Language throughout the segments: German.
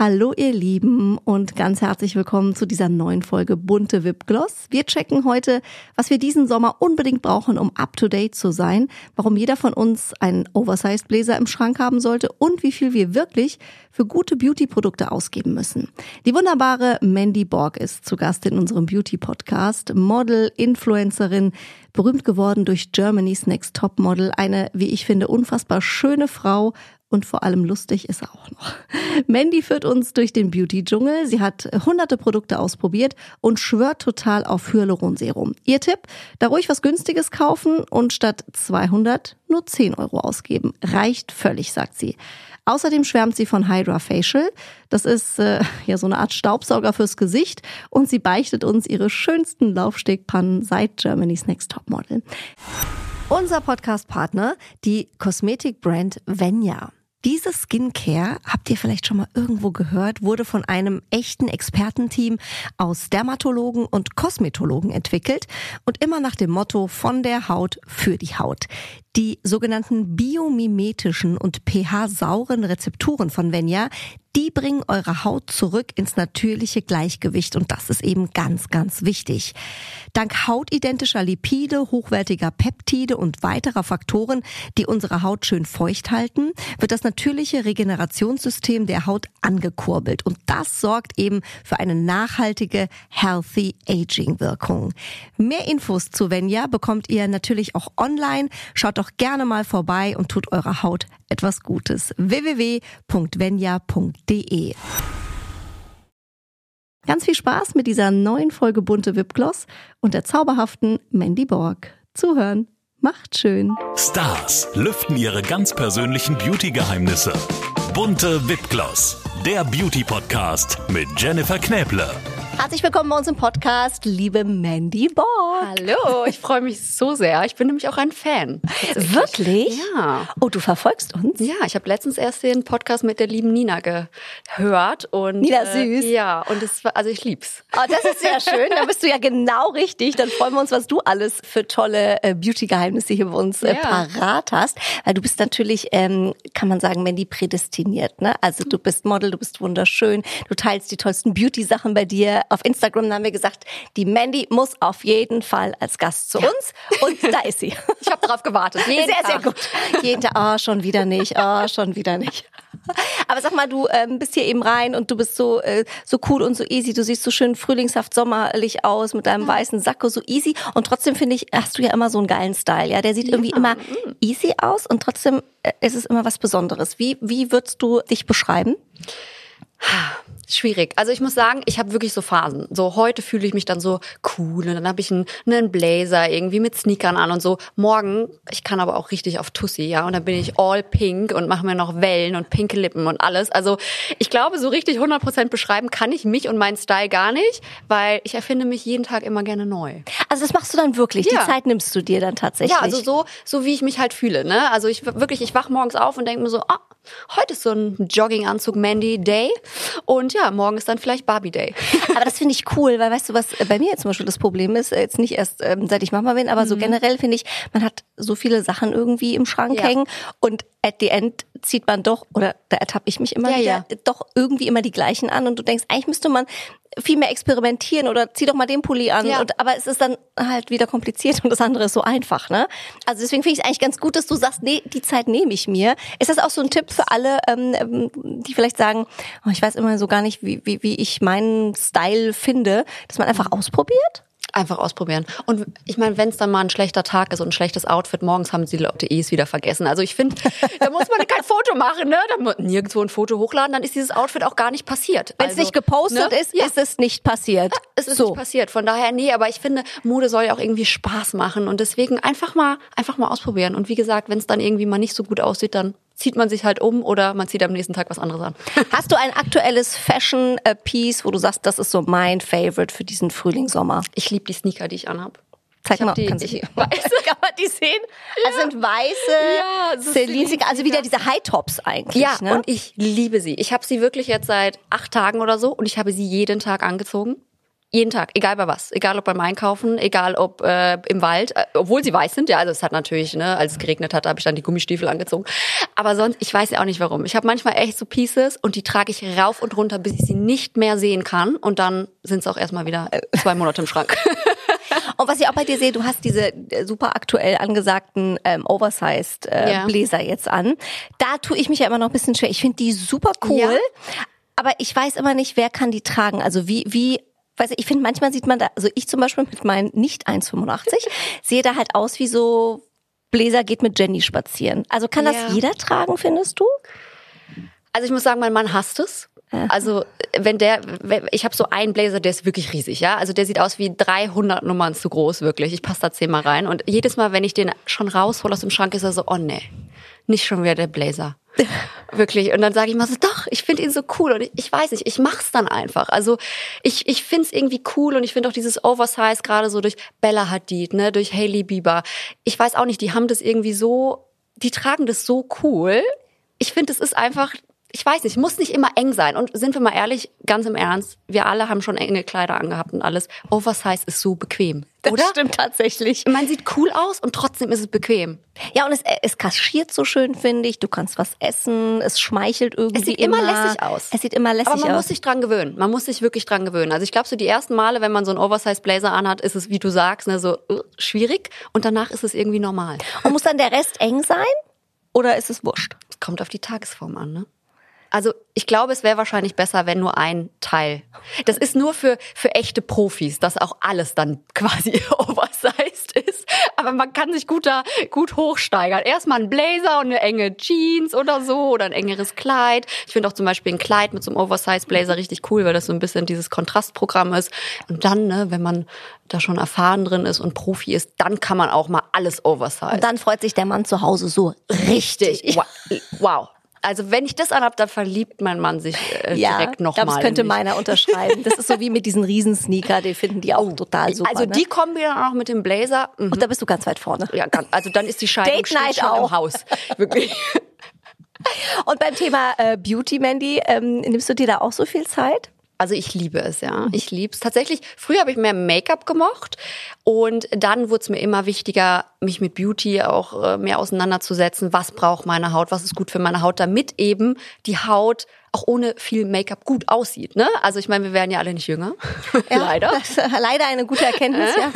Hallo ihr Lieben und ganz herzlich willkommen zu dieser neuen Folge Bunte Wipgloss. Wir checken heute, was wir diesen Sommer unbedingt brauchen, um up-to-date zu sein, warum jeder von uns einen Oversized Bläser im Schrank haben sollte und wie viel wir wirklich für gute Beauty-Produkte ausgeben müssen. Die wunderbare Mandy Borg ist zu Gast in unserem Beauty-Podcast, Model, Influencerin, berühmt geworden durch Germany's Next Top Model, eine, wie ich finde, unfassbar schöne Frau, und vor allem lustig ist er auch noch. Mandy führt uns durch den Beauty-Dschungel. Sie hat hunderte Produkte ausprobiert und schwört total auf Hyaluronserum. Ihr Tipp, da ruhig was Günstiges kaufen und statt 200 nur 10 Euro ausgeben. Reicht völlig, sagt sie. Außerdem schwärmt sie von Hydra Facial. Das ist äh, ja so eine Art Staubsauger fürs Gesicht und sie beichtet uns ihre schönsten Laufstegpannen seit Germany's Next Top Model. Unser Podcast-Partner, die Kosmetikbrand Venya. Diese Skincare, habt ihr vielleicht schon mal irgendwo gehört, wurde von einem echten Expertenteam aus Dermatologen und Kosmetologen entwickelt und immer nach dem Motto von der Haut für die Haut. Die sogenannten biomimetischen und pH-sauren Rezepturen von Venya, die bringen eure Haut zurück ins natürliche Gleichgewicht und das ist eben ganz, ganz wichtig. Dank hautidentischer Lipide, hochwertiger Peptide und weiterer Faktoren, die unsere Haut schön feucht halten, wird das natürliche Regenerationssystem der Haut angekurbelt und das sorgt eben für eine nachhaltige Healthy Aging Wirkung. Mehr Infos zu Venya bekommt ihr natürlich auch online. Schaut doch gerne mal vorbei und tut eurer Haut etwas Gutes. www.venya.de Ganz viel Spaß mit dieser neuen Folge Bunte Wipgloss und der zauberhaften Mandy Borg. Zuhören macht schön. Stars lüften ihre ganz persönlichen Beauty-Geheimnisse. Bunte Wipgloss, der Beauty-Podcast mit Jennifer Knäble. Herzlich willkommen bei uns im Podcast, liebe Mandy Borg. Hallo, ich freue mich so sehr. Ich bin nämlich auch ein Fan. Wirklich? Ja. Oh, du verfolgst uns? Ja, ich habe letztens erst den Podcast mit der lieben Nina gehört und Nina süß. Äh, ja, und es war also ich lieb's. Oh, das ist sehr schön. Da bist du ja genau richtig. Dann freuen wir uns, was du alles für tolle äh, Beauty-Geheimnisse hier bei uns äh, Ja. parat hast. Weil du bist natürlich, ähm, kann man sagen, Mandy prädestiniert. Ne? Also du bist Model, du bist wunderschön, du teilst die tollsten Beauty-Sachen bei dir. Auf Instagram haben wir gesagt, die Mandy muss auf jeden Fall als Gast zu uns. Und da ist sie. Ich habe drauf gewartet. Jeden sehr, sehr Tag. gut. Jeden Tag, oh, schon wieder nicht, oh, schon wieder nicht. Aber sag mal, du ähm, bist hier eben rein und du bist so äh, so cool und so easy. Du siehst so schön frühlingshaft sommerlich aus mit deinem weißen Sakko, so easy. Und trotzdem finde ich, hast du ja immer so einen geilen Style. Ja, der sieht irgendwie immer easy aus und trotzdem äh, ist es immer was Besonderes. Wie wie würdest du dich beschreiben? Schwierig. Also ich muss sagen, ich habe wirklich so Phasen. So heute fühle ich mich dann so cool und dann habe ich einen, einen Blazer irgendwie mit Sneakern an und so. Morgen, ich kann aber auch richtig auf Tussi, ja, und dann bin ich all pink und mache mir noch Wellen und pinke Lippen und alles. Also ich glaube, so richtig 100% beschreiben kann ich mich und meinen Style gar nicht, weil ich erfinde mich jeden Tag immer gerne neu. Also das machst du dann wirklich. Ja. Die Zeit nimmst du dir dann tatsächlich. Ja, also so, so wie ich mich halt fühle. Ne? Also ich wirklich, ich wach morgens auf und denke mir so, ah, heute ist so ein Jogginganzug Mandy Day und ja, morgen ist dann vielleicht Barbie Day. Aber das finde ich cool, weil weißt du, was bei mir jetzt zum Beispiel das Problem ist, äh, jetzt nicht erst ähm, seit ich Mama bin, aber so generell finde ich, man hat so viele Sachen irgendwie im Schrank Mhm. Ja. hängen und at the end zieht man doch, oder da ertappe ich mich immer Ja, wieder, ja. doch irgendwie immer die gleichen an und du denkst, eigentlich müsste man viel mehr experimentieren oder zieh doch mal den Pulli an. Ja. Und, aber es ist dann halt wieder kompliziert und das andere ist so einfach, ne? Also deswegen finde ich es eigentlich ganz gut, dass du sagst, nee, die Zeit nehme ich mir. Ist das auch so ein Tipp für alle, ähm, ähm, die vielleicht sagen, oh, ich weiß immer so gar nicht, wie, wie, wie ich meinen Style finde, dass man einfach ausprobiert? Einfach ausprobieren. Und ich meine, wenn es dann mal ein schlechter Tag ist und ein schlechtes Outfit, morgens haben sie die Leute eh es wieder vergessen. Also ich finde, da muss man kein Foto machen, ne? Da muss nirgendwo ein Foto hochladen, dann ist dieses Outfit auch gar nicht passiert. Wenn es Also, nicht gepostet ne? ist, ja. ist es nicht passiert. Es ist so. nicht passiert. Von daher, nee, aber ich finde, Mode soll ja auch irgendwie Spaß machen und deswegen einfach mal, einfach mal ausprobieren. Und wie gesagt, wenn es dann irgendwie mal nicht so gut aussieht, dann zieht man sich halt um oder man zieht am nächsten Tag was anderes an. Hast du ein aktuelles Fashion-Piece, wo du sagst, das ist so mein Favorite für diesen Frühling, Sommer? Ich liebe die Sneaker, die ich anhab. Zeig Ich mal, die- kannst ich- weiße. kann man die sehen? Also sind weiße Ja, Celine, also wieder diese High Tops eigentlich. Ja, ne? und ich liebe sie. Ich habe sie wirklich jetzt seit acht Tagen oder so und ich habe sie jeden Tag angezogen. Jeden Tag, egal bei was, egal ob beim Einkaufen, egal ob äh, im Wald, äh, obwohl sie weiß sind, ja, also es hat natürlich, ne, als es geregnet hat, habe ich dann die Gummistiefel angezogen. Aber sonst, ich weiß ja auch nicht warum. Ich habe manchmal echt so Pieces und die trage ich rauf und runter, bis ich sie nicht mehr sehen kann und dann sind es auch erstmal wieder zwei Monate im Schrank. Und was ich auch bei dir sehe, du hast diese äh, super aktuell angesagten ähm, Oversized äh, Ja. Bläser jetzt an. Da tue ich mich ja immer noch ein bisschen schwer. Ich finde die super cool, Ja. aber ich weiß immer nicht, wer kann die tragen. Also wie, wie, weiß ich, ich finde manchmal sieht man da, also ich zum Beispiel mit meinen nicht 1,85 sehe da halt aus wie so Bläser geht mit Jenny spazieren. Also kann Ja. das jeder tragen, findest du? Also ich muss sagen, mein Mann hasst es. Also wenn der, ich habe so einen Blazer, der ist wirklich riesig, ja. Also der sieht aus wie 300 Nummern zu groß, wirklich. Ich passe da zehnmal rein und jedes Mal, wenn ich den schon raushole aus dem Schrank, ist er so, oh nee, nicht schon wieder der Blazer. Wirklich. Und dann sage ich mal so, doch, ich finde ihn so cool und ich, ich weiß nicht, ich mach's dann einfach. Also ich, ich finde es irgendwie cool und ich finde auch dieses Oversize gerade so durch Bella Hadid, ne, durch Hailey Bieber. Ich weiß auch nicht, die haben das irgendwie so, die tragen das so cool. Ich finde, es ist einfach, ich weiß nicht, muss nicht immer eng sein. Und sind wir mal ehrlich, ganz im Ernst, wir alle haben schon enge Kleider angehabt und alles. Oversize ist so bequem. Oder? stimmt tatsächlich. Man sieht cool aus und trotzdem ist es bequem. Ja, und es, es kaschiert so schön, finde ich. Du kannst was essen, es schmeichelt irgendwie Es sieht immer lässig aus. Es sieht immer lässig Aber man aus. muss sich dran gewöhnen. Man muss sich wirklich dran gewöhnen. Also ich glaube, so die ersten Male, wenn man so einen Oversize Blazer anhat, ist es, wie du sagst, ne, so uh, schwierig. Und danach ist es irgendwie normal. und muss dann der Rest eng sein? Oder ist es wurscht? Es kommt auf die Tagesform an, ne? Also ich glaube, es wäre wahrscheinlich besser, wenn nur ein Teil. Das ist nur für, für echte Profis, dass auch alles dann quasi oversized ist. Aber man kann sich gut da gut hochsteigern. Erstmal ein Blazer und eine enge Jeans oder so oder ein engeres Kleid. Ich finde auch zum Beispiel ein Kleid mit so einem Oversized Blazer richtig cool, weil das so ein bisschen dieses Kontrastprogramm ist. Und dann, ne, wenn man da schon erfahren drin ist und Profi ist, dann kann man auch mal alles oversized. Und dann freut sich der Mann zu Hause so richtig. Wow. wow. Also wenn ich das anhab, dann verliebt mein Mann sich äh, Ja, direkt nochmal. glaube, das könnte meiner unterschreiben. Das ist so wie mit diesen Riesensneaker, die finden die auch total super. also die ne? Kombi dann auch mit dem Blazer. mhm. Und da bist du ganz weit vorne. Ja, ganz, also dann ist die Scheidung Date Night schon auch. im Haus. Wirklich. Und beim Thema äh, Beauty, Mandy, ähm, nimmst du dir da auch so viel Zeit? Also ich liebe es, ja. Ich liebe es. Tatsächlich, früher habe ich mehr Make-up gemocht und dann wurde es mir immer wichtiger, mich mit Beauty auch äh, mehr auseinanderzusetzen. Was braucht meine Haut? Was ist gut für meine Haut? Damit eben die Haut auch ohne viel Make-up gut aussieht. Ne? Also ich meine, wir werden ja alle nicht jünger. Leider. Das ist leider eine gute Erkenntnis, ja.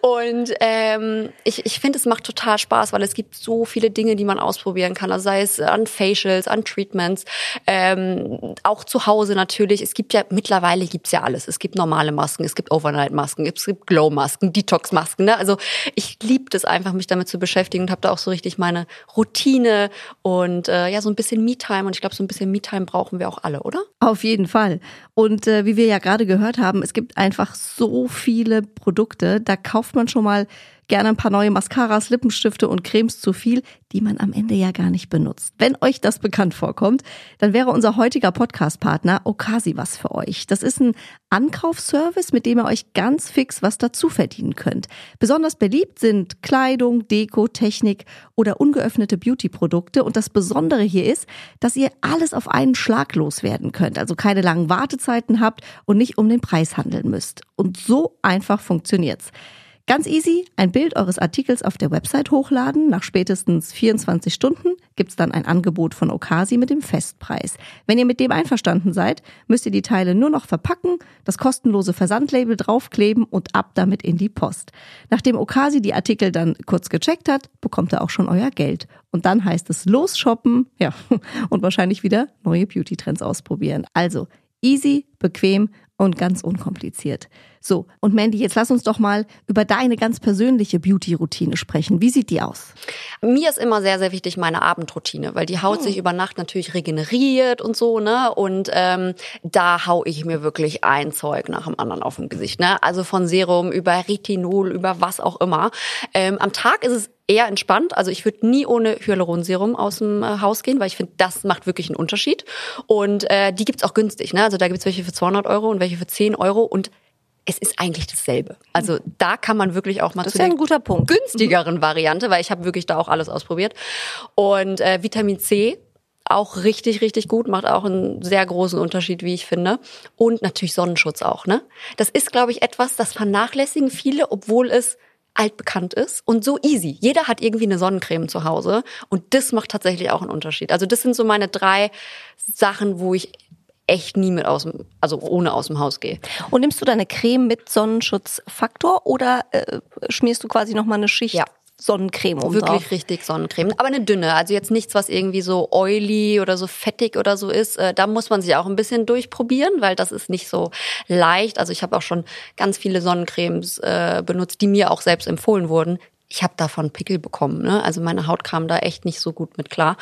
Und ähm, ich, ich finde, es macht total Spaß, weil es gibt so viele Dinge, die man ausprobieren kann. Also sei es an Facials, an Treatments, ähm, auch zu Hause natürlich. Es gibt ja, mittlerweile gibt's ja alles. Es gibt normale Masken, es gibt Overnight-Masken, es gibt Glow-Masken, Detox-Masken. Ne? Also ich liebe das einfach, mich damit zu beschäftigen und habe da auch so richtig meine Routine und äh, ja, so ein bisschen Me-Time. Und ich glaube, so ein bisschen Me-Time brauchen wir auch alle, oder? Auf jeden Fall. Und äh, wie wir ja gerade gehört haben, es gibt einfach so viele Produkte. Da kauft man schon mal gerne ein paar neue Mascaras, Lippenstifte und Cremes zu viel, die man am Ende ja gar nicht benutzt. Wenn euch das bekannt vorkommt, dann wäre unser heutiger Podcast-Partner Okasi was für euch. Das ist ein Ankaufsservice, mit dem ihr euch ganz fix was dazu verdienen könnt. Besonders beliebt sind Kleidung, Deko, Technik oder ungeöffnete Beauty-Produkte. Und das Besondere hier ist, dass ihr alles auf einen Schlag loswerden könnt. Also keine langen Wartezeiten habt und nicht um den Preis handeln müsst. Und so einfach funktioniert's. Ganz easy, ein Bild eures Artikels auf der Website hochladen. Nach spätestens 24 Stunden gibt's dann ein Angebot von Okasi mit dem Festpreis. Wenn ihr mit dem einverstanden seid, müsst ihr die Teile nur noch verpacken, das kostenlose Versandlabel draufkleben und ab damit in die Post. Nachdem Okasi die Artikel dann kurz gecheckt hat, bekommt er auch schon euer Geld. Und dann heißt es los shoppen, ja, und wahrscheinlich wieder neue Beauty-Trends ausprobieren. Also easy, bequem und ganz unkompliziert. So, und Mandy, jetzt lass uns doch mal über deine ganz persönliche Beauty-Routine sprechen. Wie sieht die aus? Mir ist immer sehr, sehr wichtig meine Abendroutine, weil die Haut sich über Nacht natürlich regeneriert und so, ne? Und ähm, da hau ich mir wirklich ein Zeug nach dem anderen auf dem Gesicht, ne? Also von Serum über Retinol, über was auch immer. Ähm, am Tag ist es eher entspannt. Also ich würde nie ohne Hyaluronserum aus dem äh, Haus gehen, weil ich finde, das macht wirklich einen Unterschied. Und äh, die gibt's auch günstig, ne? Also da gibt's welche für 200 Euro und welche für 10 Euro und es ist eigentlich dasselbe. Also da kann man wirklich auch mal Das zu ist ja ein guter Punkt. günstigeren Variante, weil ich habe wirklich da auch alles ausprobiert. Und äh, Vitamin C auch richtig, richtig gut, macht auch einen sehr großen Unterschied, wie ich finde. Und natürlich Sonnenschutz auch, ne? Das ist, glaube ich, etwas, das vernachlässigen viele, obwohl es altbekannt ist und so easy. Jeder hat irgendwie eine Sonnencreme zu Hause und das macht tatsächlich auch einen Unterschied. Also das sind so meine drei Sachen, wo ich echt nie mit aus dem, also ohne aus dem Haus gehe. Und nimmst du deine Creme mit Sonnenschutzfaktor oder äh, schmierst du quasi noch mal eine Schicht Ja. Sonnencreme um Wirklich drauf? richtig Sonnencreme. Aber eine dünne. Also jetzt nichts, was irgendwie so oily oder so fettig oder so ist. Äh, Da muss man sich auch ein bisschen durchprobieren, weil das ist nicht so leicht. Also ich habe auch schon ganz viele Sonnencremes äh, benutzt, die mir auch selbst empfohlen wurden. Ich habe davon Pickel bekommen. Ne? Also meine Haut kam da echt nicht so gut mit klar.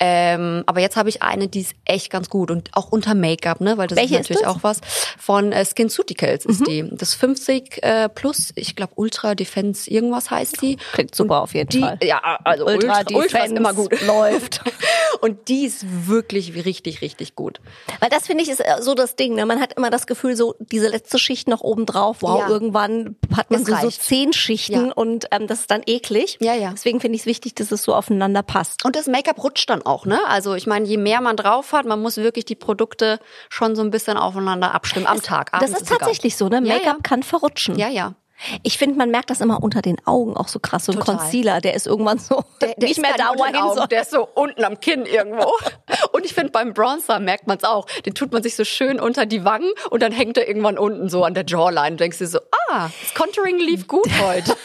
Ähm, aber jetzt habe ich eine, die ist echt ganz gut und auch unter Make-up, ne? weil das Welche ist ist natürlich das? auch was von äh, SkinCeuticals ist die. Das 50 äh, plus, ich glaube Ultra Defense irgendwas heißt die. Klingt super auf jeden Die, Fall. ja, also Ultra Ultra, Ultra ist Defense immer gut. läuft. Und die ist wirklich richtig, richtig gut. Weil das finde ich ist äh, so das Ding. Ne? Man hat immer das Gefühl, so diese letzte Schicht noch oben drauf. Wow, Ja. irgendwann hat man Es so, so zehn Schichten Ja. und ähm, das ist dann eklig. Ja, ja. Deswegen finde ich es wichtig, dass es so aufeinander passt. Und das Make-up rutscht dann auch, ne? Also ich meine, je mehr man drauf hat, man muss wirklich die Produkte schon so ein bisschen aufeinander abstimmen am Tag. das ist egal. tatsächlich so, ne? Ja, Make-up kann verrutschen. Ja, ja. Ich finde, man merkt das immer unter den Augen auch so krass. So ein Total. Concealer, der ist irgendwann so nicht ist mehr gar da, nicht wo er hin. Der ist so unten am Kinn irgendwo. und ich finde, beim Bronzer merkt man es auch. Den tut man sich so schön unter die Wangen und dann hängt er irgendwann unten so an der Jawline. Du denkst dir so, ah, das Contouring lief gut heute.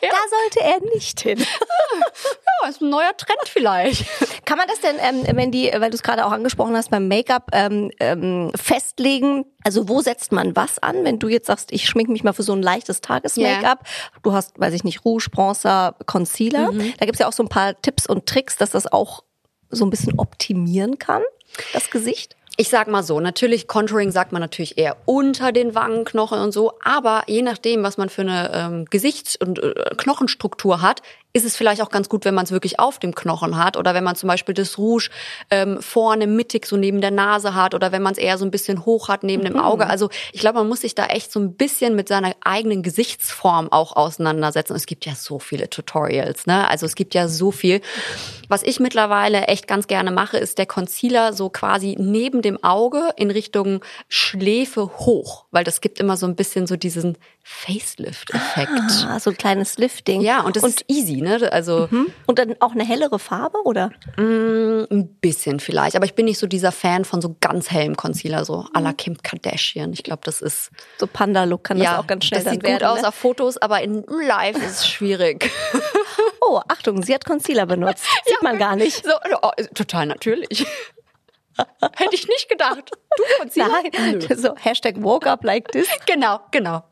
Da sollte er nicht hin. ja, ist ein neuer Trend vielleicht. Kann man das denn, ähm, die, weil du es gerade auch angesprochen hast, beim Make-up ähm, ähm, festlegen? Also wo setzt man was an, wenn du jetzt sagst, ich schmink mich mal für so ein leichtes Tages-Make-up? Du hast, weiß ich nicht, Rouge, Bronzer, Concealer. Da gibt's ja auch so ein paar Tipps und Tricks, dass das auch so ein bisschen optimieren kann, das Gesicht. Ich sag mal so, natürlich, Contouring sagt man natürlich eher unter den Wangenknochen und so, aber je nachdem, was man für eine ähm, Gesichts- und äh, Knochenstruktur hat, ist es vielleicht auch ganz gut, wenn man es wirklich auf dem Knochen hat oder wenn man zum Beispiel das Rouge ähm, vorne mittig so neben der Nase hat oder wenn man es eher so ein bisschen hoch hat neben dem Auge. Also ich glaube, man muss sich da echt so ein bisschen mit seiner eigenen Gesichtsform auch auseinandersetzen. Es gibt ja so viele Tutorials, ne? Also es gibt ja so viel. Was ich mittlerweile echt ganz gerne mache, ist der Concealer so quasi neben dem Auge in Richtung Schläfe hoch, weil das gibt immer so ein bisschen so diesen Facelift-Effekt. Ah, so ein kleines Lifting. Ja, und das ist easy, ne? Also Hm? Und dann auch eine hellere Farbe, oder? ein bisschen vielleicht, aber ich bin nicht so dieser Fan von so ganz hellem Concealer, so à la Kim Kardashian. Ich glaube, das ist So Panda-Look kann ja das auch ganz schnell das sieht werden. gut aus ne? auf Fotos, aber in Live ist es schwierig. Oh, Achtung, sie hat Concealer benutzt. Sieht man gar nicht. So, oh, total natürlich. Hätte ich nicht gedacht. Du Concealer? Nein, Nö. so Hashtag woke up like this. Genau, genau.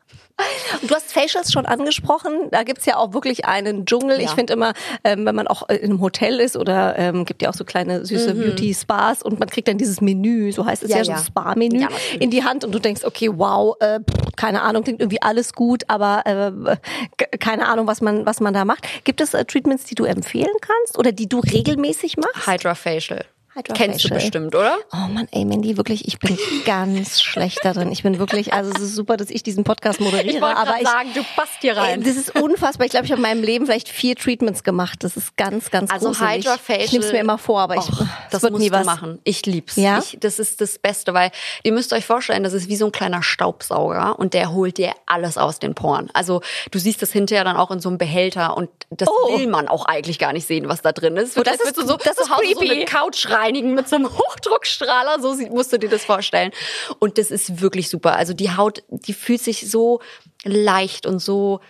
Du hast Facials schon angesprochen. Da gibt's ja auch wirklich einen Dschungel. Ja. Ich finde immer, ähm, wenn man auch in einem Hotel ist oder ähm, gibt ja auch so kleine süße Beauty-Spas und man kriegt dann dieses Menü, so heißt es ja, Ja, so ein Spa-Menü, Ja, in die Hand und du denkst, okay, wow, äh, keine Ahnung, klingt irgendwie alles gut, aber äh, keine Ahnung, was man, was man da macht. Gibt es äh, Treatments, die du empfehlen kannst oder die du regelmäßig machst? Hydra Facial. Kennst du bestimmt, oder? Oh Mann, ey Mandy, wirklich, ich bin ganz schlecht da drin. Ich bin wirklich, also es ist super, dass ich diesen Podcast moderiere, Ich aber ich, sagen, du passt hier rein. Ey, Das ist unfassbar. Ich glaube, ich habe in meinem Leben vielleicht vier Treatments gemacht. Das ist ganz, ganz Also gruselig. Hydra Facial. Ich nehme es mir immer vor, aber ich, Och, das das wird nie was. machen. Ich lieb's. Ja? Ich, das ist das Beste, weil ihr müsst euch vorstellen, das ist wie so ein kleiner Staubsauger und der holt dir alles aus den Poren. Also du siehst das hinterher dann auch in so einem Behälter und das Oh. will man auch eigentlich gar nicht sehen, was da drin ist. Oh, das ist- so das ist Hause so creepy. eine Couch reinigen mit so einem Hochdruckstrahler. So musst du dir das vorstellen. Und das ist wirklich super. Also die Haut, die fühlt sich so leicht und so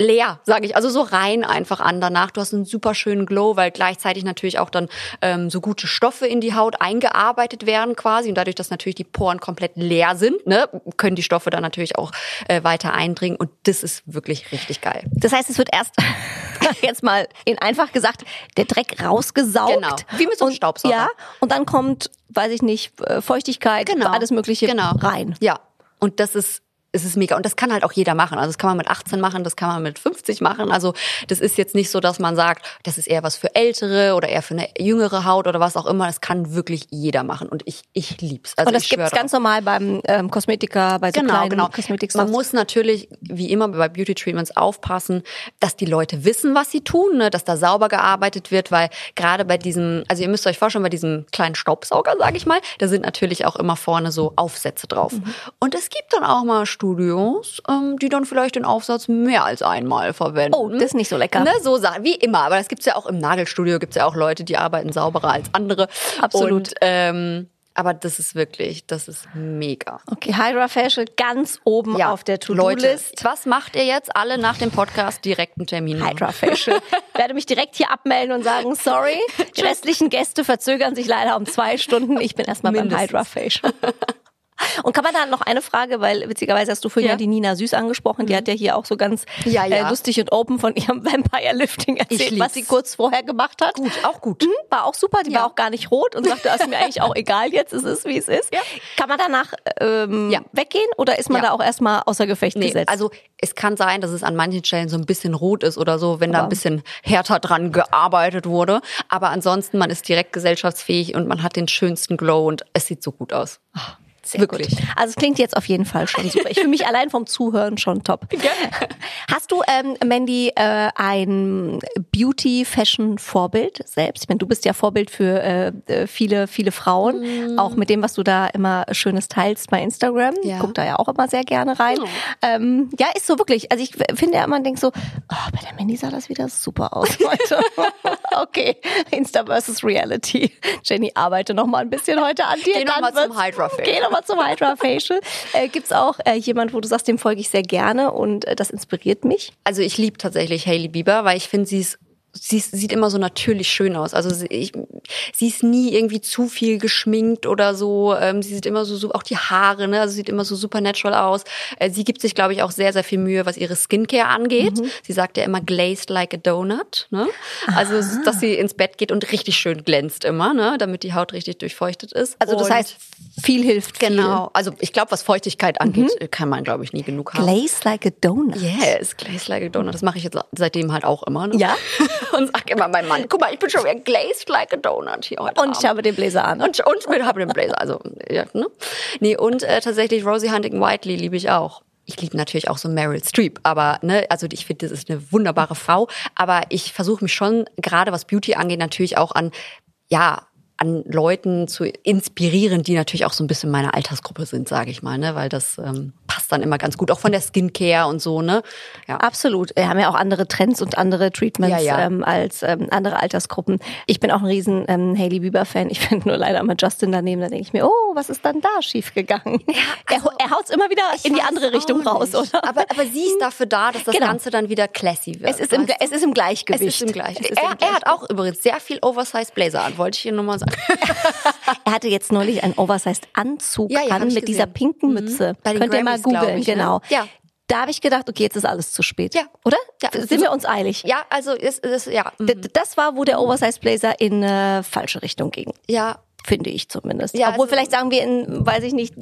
leer, sage ich, also so rein einfach an danach. Du hast einen super schönen Glow, weil gleichzeitig natürlich auch dann ähm, so gute Stoffe in die Haut eingearbeitet werden quasi und dadurch, dass natürlich die Poren komplett leer sind, ne, können die Stoffe dann natürlich auch äh, weiter eindringen und das ist wirklich richtig geil. Das heißt, es wird erst jetzt mal in einfach gesagt der Dreck rausgesaugt. Genau. Wie mit so einem Staubsauger. Ja, und dann kommt, weiß ich nicht, äh, Feuchtigkeit, alles Mögliche genau. rein. Ja, und das ist es ist mega. Und das kann halt auch jeder machen. Also das kann man mit 18 machen, das kann man mit 50 machen. Also das ist jetzt nicht so, dass man sagt, das ist eher was für Ältere oder eher für eine jüngere Haut oder was auch immer. Das kann wirklich jeder machen. Und ich, ich lieb's. Also und das gibt's schwör ganz normal beim ähm, Kosmetiker, bei so Genau, kleinen genau. Kosmetik Man muss natürlich, wie immer bei Beauty Treatments, aufpassen, dass die Leute wissen, was sie tun, ne? dass da sauber gearbeitet wird, weil gerade bei diesem, also ihr müsst euch vorstellen, bei diesem kleinen Staubsauger, sage ich mal, da sind natürlich auch immer vorne so Aufsätze drauf. Mhm. Und es gibt dann auch mal Studios, ähm, die dann vielleicht den Aufsatz mehr als einmal verwenden. Oh, das ist nicht so lecker. Ne, so wie immer. Aber das gibt's ja auch im Nagelstudio, gibt's ja auch Leute, die arbeiten sauberer als andere. Absolut. Und, ähm, aber das ist wirklich, das ist mega. Okay, Hydra Facial ganz oben auf der Leute, To-Do-List. was macht ihr jetzt alle nach dem Podcast direkt einen Termin? Hydra Facial. werde mich direkt hier abmelden und sagen, sorry, die restlichen Gäste verzögern sich leider um zwei Stunden. Ich bin erstmal beim. Hydra Facial. Und kann man da noch eine Frage, weil witzigerweise hast du vorhin ja, Ja. die Nina Süß angesprochen, die hat ja hier auch so ganz Ja, ja. Äh, lustig und open von ihrem Vampire Lifting erzählt, was sie kurz vorher gemacht hat. Gut, auch gut. Mhm, War auch super, die war auch gar nicht rot und sagte, ist mir eigentlich auch egal jetzt, es ist wie es ist. Kann man danach ähm, weggehen oder ist man da auch erstmal außer Gefecht Nee, gesetzt? also es kann sein, dass es an manchen Stellen so ein bisschen rot ist oder so, wenn da Aber- ein bisschen härter dran gearbeitet wurde. Aber ansonsten, man ist direkt gesellschaftsfähig und man hat den schönsten Glow und es sieht so gut aus. Sehr Wirklich. Gut. Also es klingt jetzt auf jeden Fall schon super. Ich fühle mich allein vom Zuhören schon top. Hast du, ähm, Mandy, äh, ein Beauty-Fashion-Vorbild selbst? Ich meine, du bist ja Vorbild für äh, äh, viele, viele Frauen, auch mit dem, was du da immer Schönes teilst bei Instagram. Ich Ja. guck da ja auch immer sehr gerne rein. Oh. Ähm, ja, ist so wirklich. Also ich finde ja immer und denk so, oh, bei der Mandy sah das wieder super aus heute. okay, Insta versus Reality. Jenny, arbeite noch mal ein bisschen heute an dir. Geh noch mal zum Hydra. Geh noch mal zum Hydra Facial. Äh, gibt's auch äh, jemand, wo du sagst, dem folge ich sehr gerne und äh, das inspiriert mich? Also ich liebe tatsächlich Hailey Bieber, weil ich finde, sie ist Sie sieht immer so natürlich schön aus. Also sie, ich, sie ist nie irgendwie zu viel geschminkt oder so. Ähm, sie sieht immer so, so auch die Haare, ne? Also sie sieht immer so supernatural aus. Äh, sie gibt sich, glaube ich, auch sehr, sehr viel Mühe, was ihre Skincare angeht. Mhm. Sie sagt ja immer glazed like a donut. Ne? Also dass sie ins Bett geht und richtig schön glänzt immer, ne? Damit die Haut richtig durchfeuchtet ist. Also das Und heißt, viel hilft viel. genau. Also ich glaube, was Feuchtigkeit angeht, kann man, glaube ich, nie genug haben. Glaze like a donut. Yes, glazed like a donut. Das mache ich jetzt seitdem halt auch immer. Ne? Ja? Und sag immer meinem Mann, guck mal, ich bin schon wieder glazed like a donut hier heute Und ich Abend. habe den Bläser an. und, und ich habe den Blazer, also ja, ne? Nee, und äh, tatsächlich Rosie Huntington Whiteley liebe ich auch. Ich liebe natürlich auch so Meryl Streep, aber ne, also ich finde, das ist eine wunderbare Frau, aber ich versuche mich schon gerade was Beauty angeht natürlich auch an ja, an Leuten zu inspirieren, die natürlich auch so ein bisschen meine Altersgruppe sind, sage ich mal, ne, weil das ähm, passt dann immer ganz gut, auch von der Skincare und so, ne? Ja. Absolut. Wir haben ja auch andere Trends und andere Treatments Ja, ja. Ähm, als ähm, andere Altersgruppen. Ich bin auch ein riesen ähm, Hailey Bieber-Fan. Ich bin nur leider immer Justin daneben. Da denke ich mir, oh, was ist dann da schiefgegangen? also- er, er haut's immer wieder in die andere Richtung raus, oder? Aber, aber sie ist dafür da, dass das Genau. Ganze dann wieder classy wird. es ist im, es ist im Gleichgewicht. Es ist im Er, er hat auch übrigens sehr viel Oversized Blazer an, wollte ich hier nur mal Er hatte jetzt neulich einen Oversized Anzug Ja, ja, an mit dieser gesehen. pinken Mütze. Bei den Könnt ihr mal googeln, ich, ne? genau. Ja. Da habe ich gedacht, okay, jetzt ist alles zu spät. Ja. Oder? Ja. Sind wir uns eilig? Ja, also ist, ist ja, mhm. Das war, wo der Oversized Blazer in äh, falsche Richtung ging. ja, Finde ich zumindest. Ja, Obwohl also- vielleicht sagen wir in, weiß ich nicht,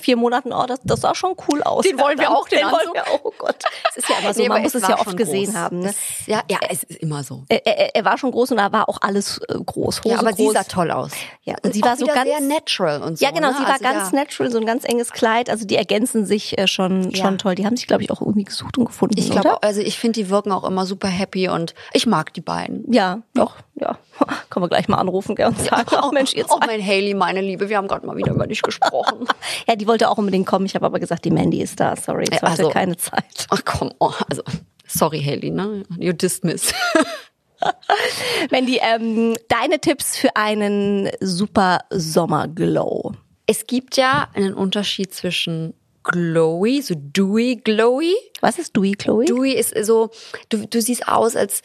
vier Monaten, oh, das, das sah schon cool aus. Den wollen wir auch, den den wollen wir auch. Oh Gott. Es ist ja immer so, Nee, man muss es ja oft gesehen groß. haben. Ne? Das, ja, ja, es ist immer so. Er, er, er war schon groß und da war auch alles äh, groß. Hose Ja, aber sie groß. sah toll aus. Ja, und sie war so ganz sehr natural und so. Ja, genau, ne? sie war also, ganz ja. natural, so ein ganz enges Kleid. Also die ergänzen sich äh, schon, Ja. schon toll. Die haben sich, glaube ich, auch irgendwie gesucht und gefunden, Ich glaube, also ich finde, die wirken auch immer super happy und ich mag die beiden. Ja, doch, ja. Können wir gleich mal anrufen gell, und sagen, oh, Mensch, ihr Oh, mein Haley, meine Liebe, wir haben gerade mal wieder über dich gesprochen. Ja, die wollte auch unbedingt kommen. Ich habe aber gesagt, die Mandy ist da. Sorry, jetzt Ja, hatte also- keine Zeit. Ach komm, oh, also sorry Haley, ne? You dismiss. Mandy, ähm, deine Tipps für einen super Sommerglow. Es gibt ja einen Unterschied zwischen glowy, so dewy, glowy. Was ist Dewy, Chloe? Dewy ist so, du, du siehst aus als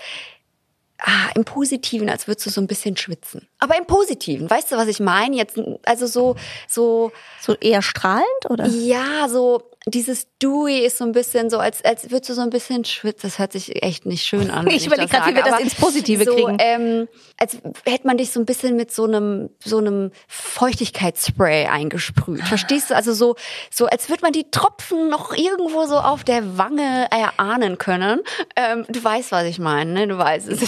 ah, im Positiven, als würdest du so ein bisschen schwitzen. Aber im Positiven, weißt du, was ich meine? Jetzt, also so, so, So eher strahlend, oder? ja, so, dieses Dewy ist so ein bisschen so, als, als würdest du so ein bisschen schwitzen. Das hört sich echt nicht schön an. Ich überlege gerade, wie wir das ins Positive so, kriegen. Ähm, als hätte man dich so ein bisschen mit so einem, so einem Feuchtigkeitsspray eingesprüht. Verstehst du? Also so, so als würde man die Tropfen noch irgendwo so auf der Wange erahnen können. Ähm, du weißt, was ich meine, ne? Du weißt es.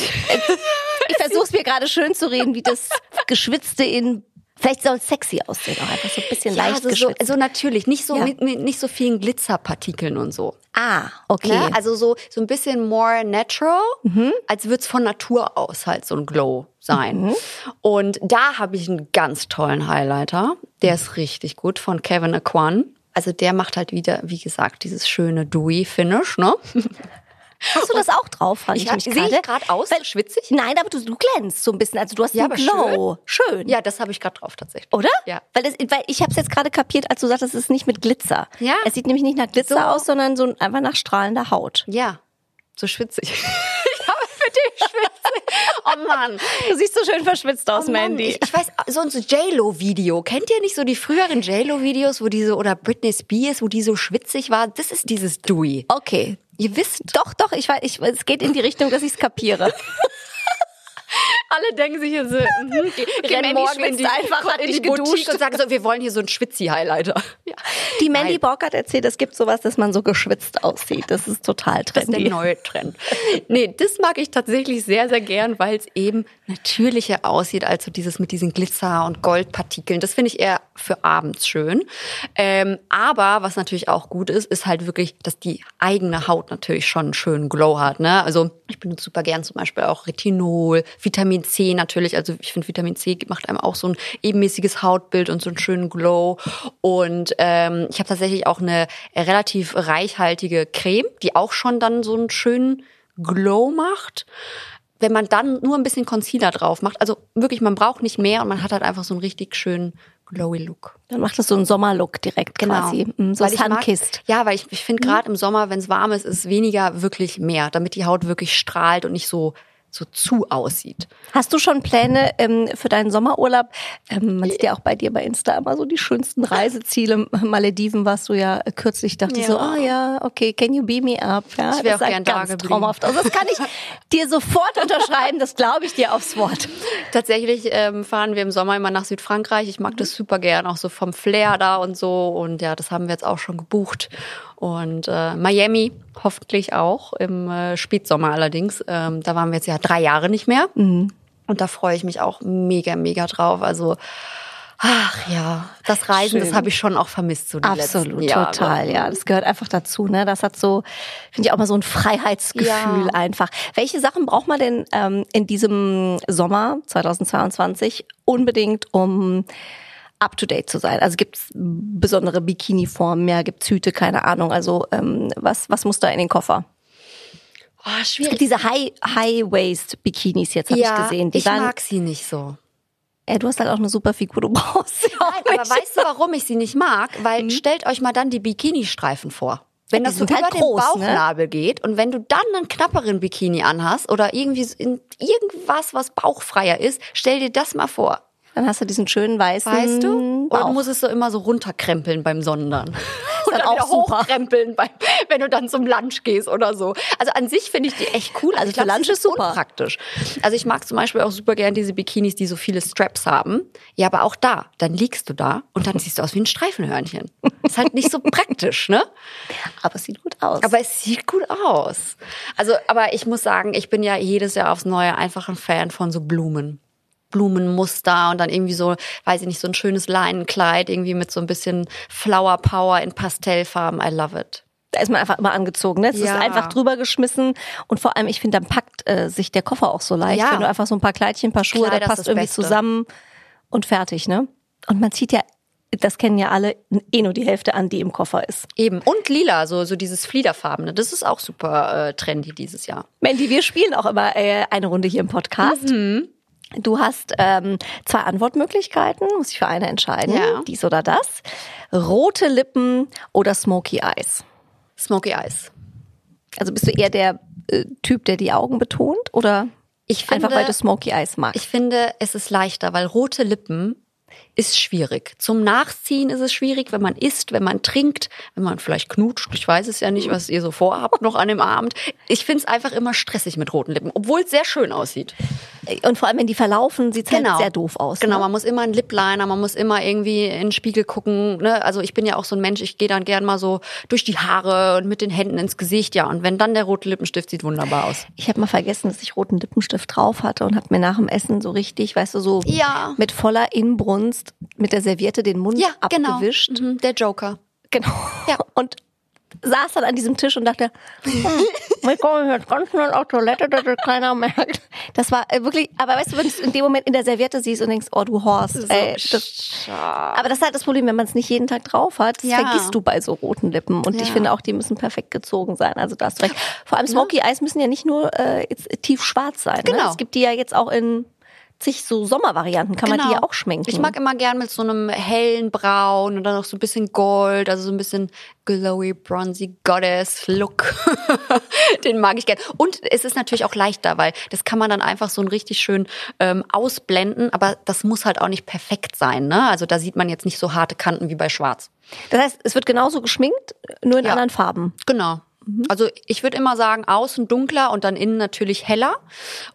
Ich versuche es mir gerade schön zu reden, wie das Geschwitzte in. Vielleicht soll es sexy aussehen, auch einfach so ein bisschen Ja, leicht also so, so natürlich, nicht so Ja. mit, mit nicht so vielen Glitzerpartikeln und so. ah, okay. Ne? Also so, so ein bisschen more natural, als würde es von Natur aus halt so ein Glow sein. Und da habe ich einen ganz tollen Highlighter. Der ist richtig gut von Kevin Aquan. Also der macht halt wieder, wie gesagt, dieses schöne Dewy Finish, ne? Hast du das auch drauf, frage ich, hab- mich sehe gerade. ich gerade aus, Weil- schwitzig? Nein, aber du, du glänzt so ein bisschen. Also du hast Ja, einen Glow. Schön. Ja, das habe ich gerade drauf tatsächlich. Oder? Ja. Weil, das, weil ich habe es jetzt gerade kapiert, als du sagst, es ist nicht mit Glitzer. Ja. Es sieht nämlich nicht nach Glitzer So. aus, sondern so einfach nach strahlender Haut. Ja, so schwitzig. dich schwitzig. Oh Mann. Du siehst so schön verschwitzt aus, Oh Mann, Mandy. Ich, ich weiß, so ein so J-Lo-Video. Kennt ihr nicht so die früheren J-Lo-Videos, wo diese, oder Britney Spears, wo die so schwitzig war? Das ist dieses Dewy. okay. Ihr wisst, Doch, doch, ich weiß, ich, es geht in die Richtung, dass ich es kapiere. alle denken sich jetzt, so, mhm, die rennen Mandy morgen in die, schwitzt einfach, hat in die nicht Boutique geduscht. und sagen so, wir wollen hier so einen Schwitzi-Highlighter. Ja. Die Mandy Nein. Hat erzählt, es gibt sowas, dass man so geschwitzt aussieht. Das ist total Das ist der trendy. neue Trend. Nee, das mag ich tatsächlich sehr, sehr gern, weil es eben natürlicher aussieht als so dieses mit diesen Glitzer- und Goldpartikeln. Das finde ich eher für abends schön. Ähm, aber was natürlich auch gut ist, ist halt wirklich, dass die eigene Haut natürlich schon einen schönen Glow hat. Ne? Also ich benutze super gern zum Beispiel auch Retinol, Vitamin C natürlich. Also ich finde Vitamin C macht einem auch so ein ebenmäßiges Hautbild und so einen schönen Glow. Und ähm, ich habe tatsächlich auch eine relativ reichhaltige Creme, die auch schon dann so einen schönen Glow macht. Wenn man dann nur ein bisschen Concealer drauf macht, also wirklich, man braucht nicht mehr und man hat halt einfach so einen richtig schönen glowy Look. Dann macht es so einen Sommerlook direkt quasi. Mm, So Weil Sunkissed. Ja, weil ich, ich finde gerade im Sommer, wenn es warm ist, ist weniger wirklich mehr, damit die Haut wirklich strahlt und nicht so so zu aussieht. Hast du schon Pläne ähm, für deinen Sommerurlaub? Ähm, man sieht ja auch bei dir bei Insta immer so die schönsten Reiseziele. Malediven warst du ja äh, kürzlich, dachte ich so, Ja. oh ja, okay, can you beam me up? Ja, Ich wär das auch sah gern da ganz geblieben. traumhaft aus. Das kann ich dir sofort unterschreiben, das glaube ich dir aufs Wort. Tatsächlich ähm, fahren wir im Sommer immer nach Südfrankreich. Ich mag das super gern, auch so vom Flair da und so. Und ja, das haben wir jetzt auch schon gebucht. Und äh, Miami hoffentlich auch im äh, Spätsommer allerdings. Ähm, da waren wir jetzt ja drei Jahre nicht mehr. Und da freue ich mich auch mega, mega drauf. Also Ach ja, das Reisen, das Schön. habe ich schon auch vermisst so die Absolut, total, ja. Das gehört einfach dazu, ne? Das hat so, finde ich auch mal so ein Freiheitsgefühl Ja. einfach. Welche Sachen braucht man denn ähm, in diesem Sommer 2022 unbedingt, um up to date zu sein? Also gibt's besondere Bikini-Formen mehr, gibt's Hüte, keine Ahnung. Also ähm, was, was muss da in den Koffer? Oh, Es schwierig. gibt diese High, High-Waist-Bikinis jetzt, habe ich gesehen. Die ich waren, mag sie nicht so. ja, du hast halt auch eine super Figur, du brauchst sie auch Nein, nicht. aber weißt du, warum ich sie nicht mag? Weil stellt euch mal dann die Bikini-Streifen vor. Wenn das so halt über groß, den ne? Bauchnabel geht und wenn du dann einen knapperen Bikini anhast oder irgendwie irgendwas, was bauchfreier ist, stell dir das mal vor. Dann hast du diesen schönen weißen Weißt du? Oder Bauch. du musst es so immer so runterkrempeln beim Sondern. dann Oder auch hochkrempeln, beim, wenn du dann zum Lunch gehst oder so. Also an sich finde ich die echt cool. Also ich für Lunch ist super. Unpraktisch. Also ich mag zum Beispiel auch super gern diese Bikinis, die so viele Straps haben. Ja, aber auch da, dann liegst du da und dann siehst du aus wie ein Streifenhörnchen. Ist halt nicht so praktisch, ne? Aber es sieht gut aus. Aber es sieht gut aus. Also, aber ich muss sagen, ich bin ja jedes Jahr aufs Neue einfach ein Fan von so Blumen. Blumenmuster und dann irgendwie so, weiß ich nicht, so ein schönes Leinenkleid, irgendwie mit so ein bisschen Flower Power in Pastellfarben. I love it. da ist man einfach immer angezogen. Ne? Es Ja. ist einfach drüber geschmissen und vor allem, ich finde, dann packt äh, sich der Koffer auch so leicht. Ja. Wenn du einfach so ein paar Kleidchen, ein paar Schuhe, Kleider der passt irgendwie Beste. zusammen und fertig, ne? Und man zieht ja, das kennen ja alle, eh nur die Hälfte an, die im Koffer ist. Eben. Und lila, so, so dieses Fliederfarbene. Das ist auch super äh, trendy dieses Jahr. Mandy, wir spielen auch immer äh, eine Runde hier im Podcast. Mhm. Du hast ähm, zwei Antwortmöglichkeiten, muss ich für eine entscheiden, Ja. dies oder das. Rote Lippen oder Smoky Eyes. Smoky Eyes. Also bist du eher der äh, Typ, der die Augen betont oder Ich finde, einfach weil du Smoky Eyes magst? ich finde, es ist leichter, weil rote Lippen ist schwierig. Zum Nachziehen ist es schwierig, wenn man isst, wenn man trinkt, wenn man vielleicht knutscht. Ich weiß es ja nicht, was ihr so vorhabt noch an dem Abend. Ich finde es einfach immer stressig mit roten Lippen, obwohl es sehr schön aussieht. Und vor allem, wenn die verlaufen, sieht es halt sehr doof aus. Genau, ne? man muss immer einen Lipliner, man muss immer irgendwie in den Spiegel gucken. Ne? Also ich bin ja auch so ein Mensch, ich gehe dann gern mal so durch die Haare und mit den Händen ins Gesicht, ja. Und wenn dann der rote Lippenstift sieht wunderbar aus. Ich habe mal vergessen, dass ich roten Lippenstift drauf hatte und habe mir nach dem Essen so richtig, weißt du, so Ja. mit voller Inbrunst mit der Serviette den Mund Ja, genau. abgewischt. Mhm, der Joker. Genau. Ja. Und saß dann an diesem Tisch und dachte, hm, wir kommen jetzt ganz schnell auf Toilette, dass das keiner merkt. Das war äh, wirklich, aber weißt du, wenn du es in dem Moment in der Serviette siehst und denkst, oh du Horst, ey, das, aber das ist halt das Problem, wenn man es nicht jeden Tag drauf hat, das Ja. vergisst du bei so roten Lippen. Und ich Ja. finde auch, die müssen perfekt gezogen sein. Also da hast du recht. Vor allem Smoky Eyes müssen ja nicht nur äh, jetzt tief schwarz sein. Ne? Genau. Es gibt die ja jetzt auch in zig so Sommervarianten, kann man die ja auch schminken. Genau. Ich mag immer gern mit so einem hellen Braun und dann noch so ein bisschen Gold, also so ein bisschen glowy, bronzy Goddess Look. Den mag ich gern. Und es ist natürlich auch leichter, weil das kann man dann einfach so ein richtig schön ähm, ausblenden, aber das muss halt auch nicht perfekt sein. Ne? Also da sieht man jetzt nicht so harte Kanten wie bei Schwarz. Das heißt, es wird genauso geschminkt, nur in Ja. anderen Farben. Genau. Also ich würde immer sagen, außen dunkler und dann innen natürlich heller.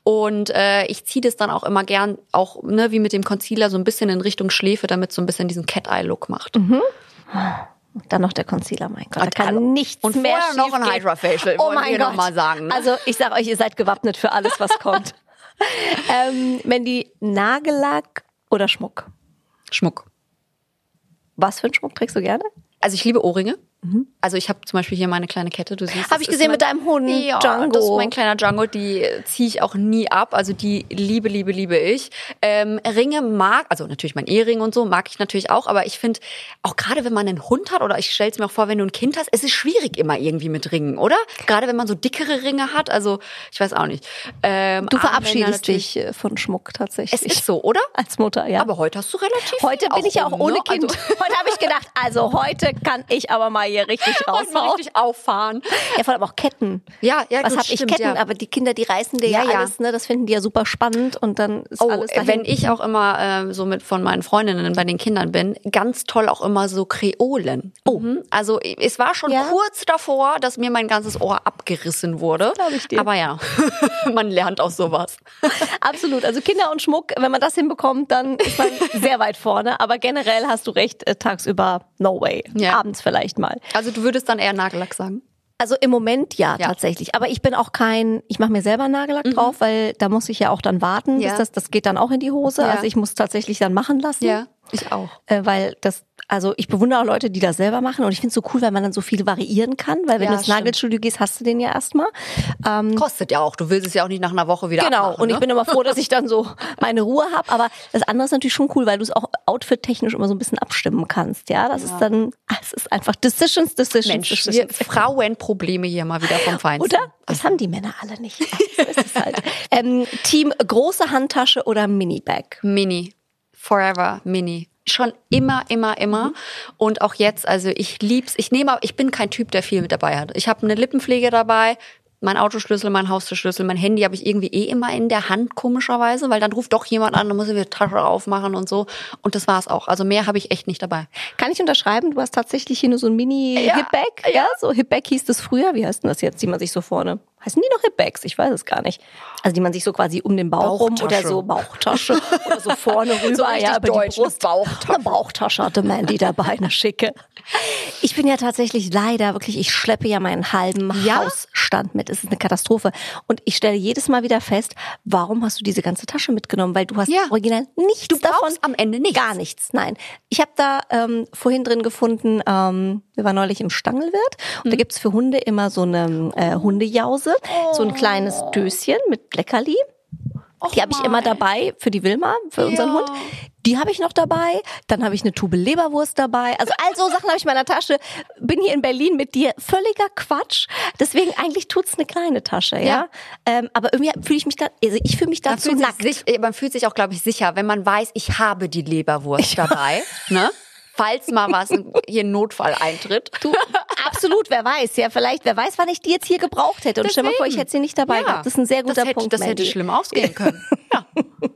Und äh, ich ziehe das dann auch immer gern, auch ne, wie mit dem Concealer, so ein bisschen in Richtung Schläfe, damit es so ein bisschen diesen Cat-Eye-Look macht. Dann noch der Concealer, mein Gott. Da Und kann hallo. nichts Und mehr vorher noch ein. Hydra Facial, Oh wollen mein wir Gott. mal sagen, ne? Also ich sage euch, ihr seid gewappnet für alles, was kommt. ähm, Mandy, Nagellack oder Schmuck? Schmuck. Was für einen Schmuck trägst du gerne? Also ich liebe Ohrringe. Also ich habe zum Beispiel hier meine kleine Kette, du siehst. Hab das ich gesehen mein- mit deinem Hund, ja, Django. Das ist mein kleiner Django, die ziehe ich auch nie ab. Also die liebe, liebe, liebe ich. Ähm, Ringe mag, also natürlich mein Ehering und so, mag ich natürlich auch, aber ich finde, auch gerade wenn man einen Hund hat, oder ich stelle es mir auch vor, wenn du ein Kind hast, es ist schwierig immer irgendwie mit Ringen, oder? Gerade wenn man so dickere Ringe hat, also ich weiß auch nicht. Ähm, Du verabschiedest dich äh, von Schmuck tatsächlich. Es ist so, oder? Als Mutter, ja. Aber heute hast du relativ heute bin ich ja auch ohne ne? Kind. Also, Heute habe ich gedacht, also heute kann ich aber mal hier richtig heute mal raushauen. richtig auffahren. Ja, vor allem auch Ketten. Ja, ja, Was habe ich Ketten? ja. Aber die Kinder, die reißen dir ja, Ja, alles, ne? Das finden die ja super spannend und dann ist Oh, alles dahin. wenn ich auch immer äh, so mit von meinen Freundinnen bei den Kindern bin, ganz toll auch immer so Kreolen. Oh. Also es war schon Ja? kurz davor, dass mir mein ganzes Ohr abgerissen wurde. Glaub ich dir. Aber ja, man lernt aus sowas. Absolut. Also Kinder und Schmuck, wenn man das hinbekommt, dann ist man sehr weit vorne. Aber generell hast du recht, äh, tagsüber no way. Ja. Abends vielleicht mal. Also du würdest dann eher Nagellack sagen? Also im Moment ja, Ja. tatsächlich. Aber ich bin auch kein, ich mache mir selber Nagellack drauf, weil da muss ich ja auch dann warten. Ja. Bis das, das geht dann auch in die Hose. Ja. Also ich muss tatsächlich dann machen lassen. Ich auch. Äh, weil das, also ich bewundere auch Leute, die das selber machen und ich finde es so cool, weil man dann so viel variieren kann, weil wenn Ja, du ins. Nagelstudio gehst, hast du den ja erstmal. Kostet ja auch. Du willst es ja auch nicht nach einer Woche wieder Genau, abmachen, und ich ne? bin immer froh, dass ich dann so meine Ruhe habe. Aber das andere ist natürlich schon cool, weil du es auch outfit-technisch immer so ein bisschen abstimmen kannst. Ja, das ist dann, es ist einfach Decisions, Decisions, Mensch, wir Decisions. Frauenprobleme hier mal wieder vom Feinsten. Oder? Das haben die Männer alle nicht. Ja, so ist es halt. ähm, Team große Handtasche oder Minibag? Mini. Forever Mini. Schon immer, immer, immer. Und auch jetzt, also ich lieb's. Ich nehme, ich bin kein Typ, der viel mit dabei hat. Ich habe eine Lippenpflege dabei, mein Autoschlüssel, mein Haustürschlüssel, mein Handy habe ich irgendwie eh immer in der Hand, komischerweise, weil dann ruft doch jemand an, dann muss ich wieder Tasche aufmachen und so. Und das war's auch. Also mehr habe ich echt nicht dabei. Kann ich unterschreiben? Du hast tatsächlich hier nur so ein Mini-Hipbag. Ja, so Hipbag hieß das früher. Wie heißt denn das jetzt, die man sich so vorne? Heißen die noch Hipbags? Ich weiß es gar nicht. Also die man sich so quasi um den Bauch rum oder so Bauchtasche oder so vorne rüber. richtig ja, über deutsch, die Brust. eine Bauchtasche. Eine Bauchtasche hatte Mandy dabei, eine schicke. Ich bin ja tatsächlich leider wirklich, ich schleppe ja meinen halben Ja? Hausstand mit. Es ist eine Katastrophe. Und ich stelle jedes Mal wieder fest, warum hast du diese ganze Tasche mitgenommen? Weil du hast Ja. original nichts Du davon. am Ende nichts. Gar nichts, nein. Ich habe da ähm, vorhin drin gefunden, ähm, wir waren neulich im Stangelwirt und Mhm. da gibt's für Hunde immer so eine äh, Hundejause, so ein kleines Döschen mit Leckerli. Die habe ich immer dabei für die Wilma, für unseren Ja. Hund. Die habe ich noch dabei. Dann habe ich eine Tube Leberwurst dabei. Also all so Sachen habe ich in meiner Tasche. Bin hier in Berlin mit dir. Völliger Quatsch. Deswegen eigentlich tut's eine kleine Tasche, ja. Ja. Ähm, aber irgendwie fühle ich mich da, also ich fühle mich Man dazu fühlt, nackt. sich, sich, man fühlt sich auch, glaube ich, sicher, wenn man weiß, ich habe die Leberwurst dabei. Ne? Falls mal was hier ein Notfall eintritt. Du, absolut, wer weiß, ja, vielleicht, wer weiß, wann ich die jetzt hier gebraucht hätte. Und stell mal vor, ich Deswegen. hätte sie nicht dabei Ja. gehabt. Das ist ein sehr guter das hätte, Punkt. Das hätte Mandy. schlimm ausgehen können. Ja,